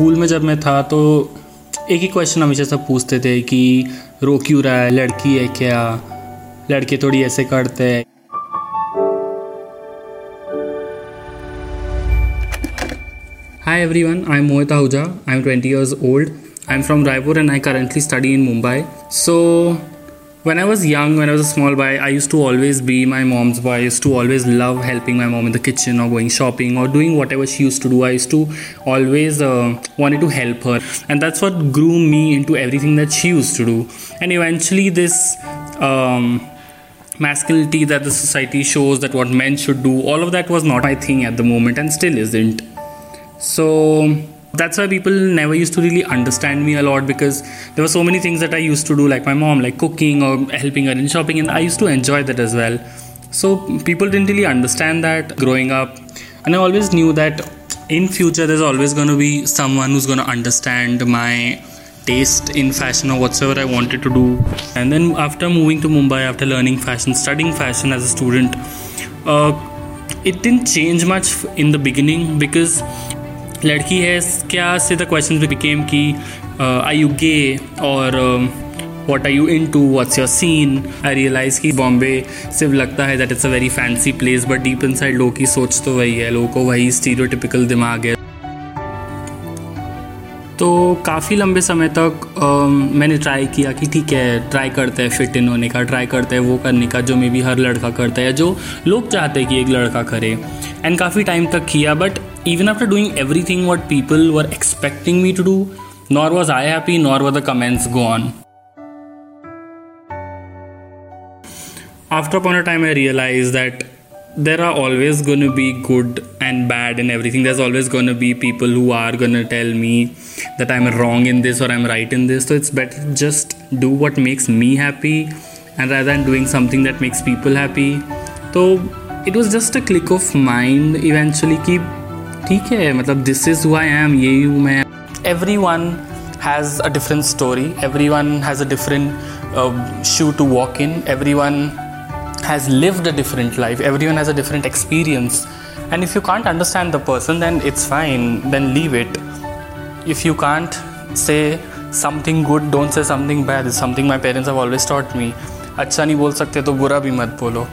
School में जब मैं था तो एक ही क्वेश्चन हमेशा सब पूछते थे कि रो क्यों रहा है? लड़की है क्या? लड़के थोड़ी ऐसे करते हैं। Hi everyone I am Mohit Ahuja I am twenty years old I am from Raipur and I currently study in Mumbai so when I was young, when I was a small boy, I used to always be my mom's boy. I used to always love helping my mom in the kitchen or going shopping or doing whatever she used to do. I used to always uh, wanted to help her, and that's what grew me into everything that she used to do. And eventually, this um, masculinity that the society shows that what men should do, all of that was not my thing at the moment, and still isn't. So that's why people never used to really understand me a lot because there were so many things that I used to do, like my mom, like cooking or helping her in shopping, and I used to enjoy that as well. So people didn't really understand that growing up, and I always knew that in future there's always going to be someone who's going to understand my taste in fashion or whatsoever I wanted to do. And then after moving to Mumbai, after learning fashion, studying fashion as a student, uh, it didn't change much in the beginning because लड़की है क्या से the question became कि I you gay or what are you into what's your scene I realise कि बॉम्बे सिर्फ़ लगता है that it's a very fancy place but deep inside लोगों की सोच तो वही है लोगों को वही स्टीरियोटिपिकल दिमाग है। तो काफ़ी लंबे समय तक आ, मैंने ट्राई किया कि ठीक है ट्राई करते हैं फिट इन होने का ट्राई करते हैं वो करने का जो मे भी हर लड़का करता है जो लोग चाहते हैं कि एक लड़का करे। एंड काफ़ी टाइम तक किया but even after doing everything what people were expecting me to do, nor was I happy, nor were the comments gone. After upon a time, I realized that there are always going to be good and bad in everything. There's always going to be people who are going to tell me that I'm wrong in this or I'm right in this. So it's better just do what makes me happy and rather than doing something that makes people happy. So it was just a click of mind eventually keep ठीक है मतलब this is who I am ये you मैं। Everyone has a different story everyone has a different shoe to walk in everyone has live a different life everyone has a different experience and if you can't understand the person then it's fine then leave it if you can't say something good don't say something bad something my parents have always taught me अच्छा नहीं बोल सकते तो बुरा भी मत बोलो.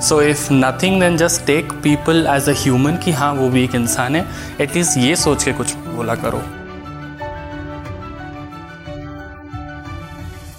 So if nothing then just take people as a human कि हाँ वो भी एक इंसान है। एटलीस्ट ये सोच के कुछ बोला करो।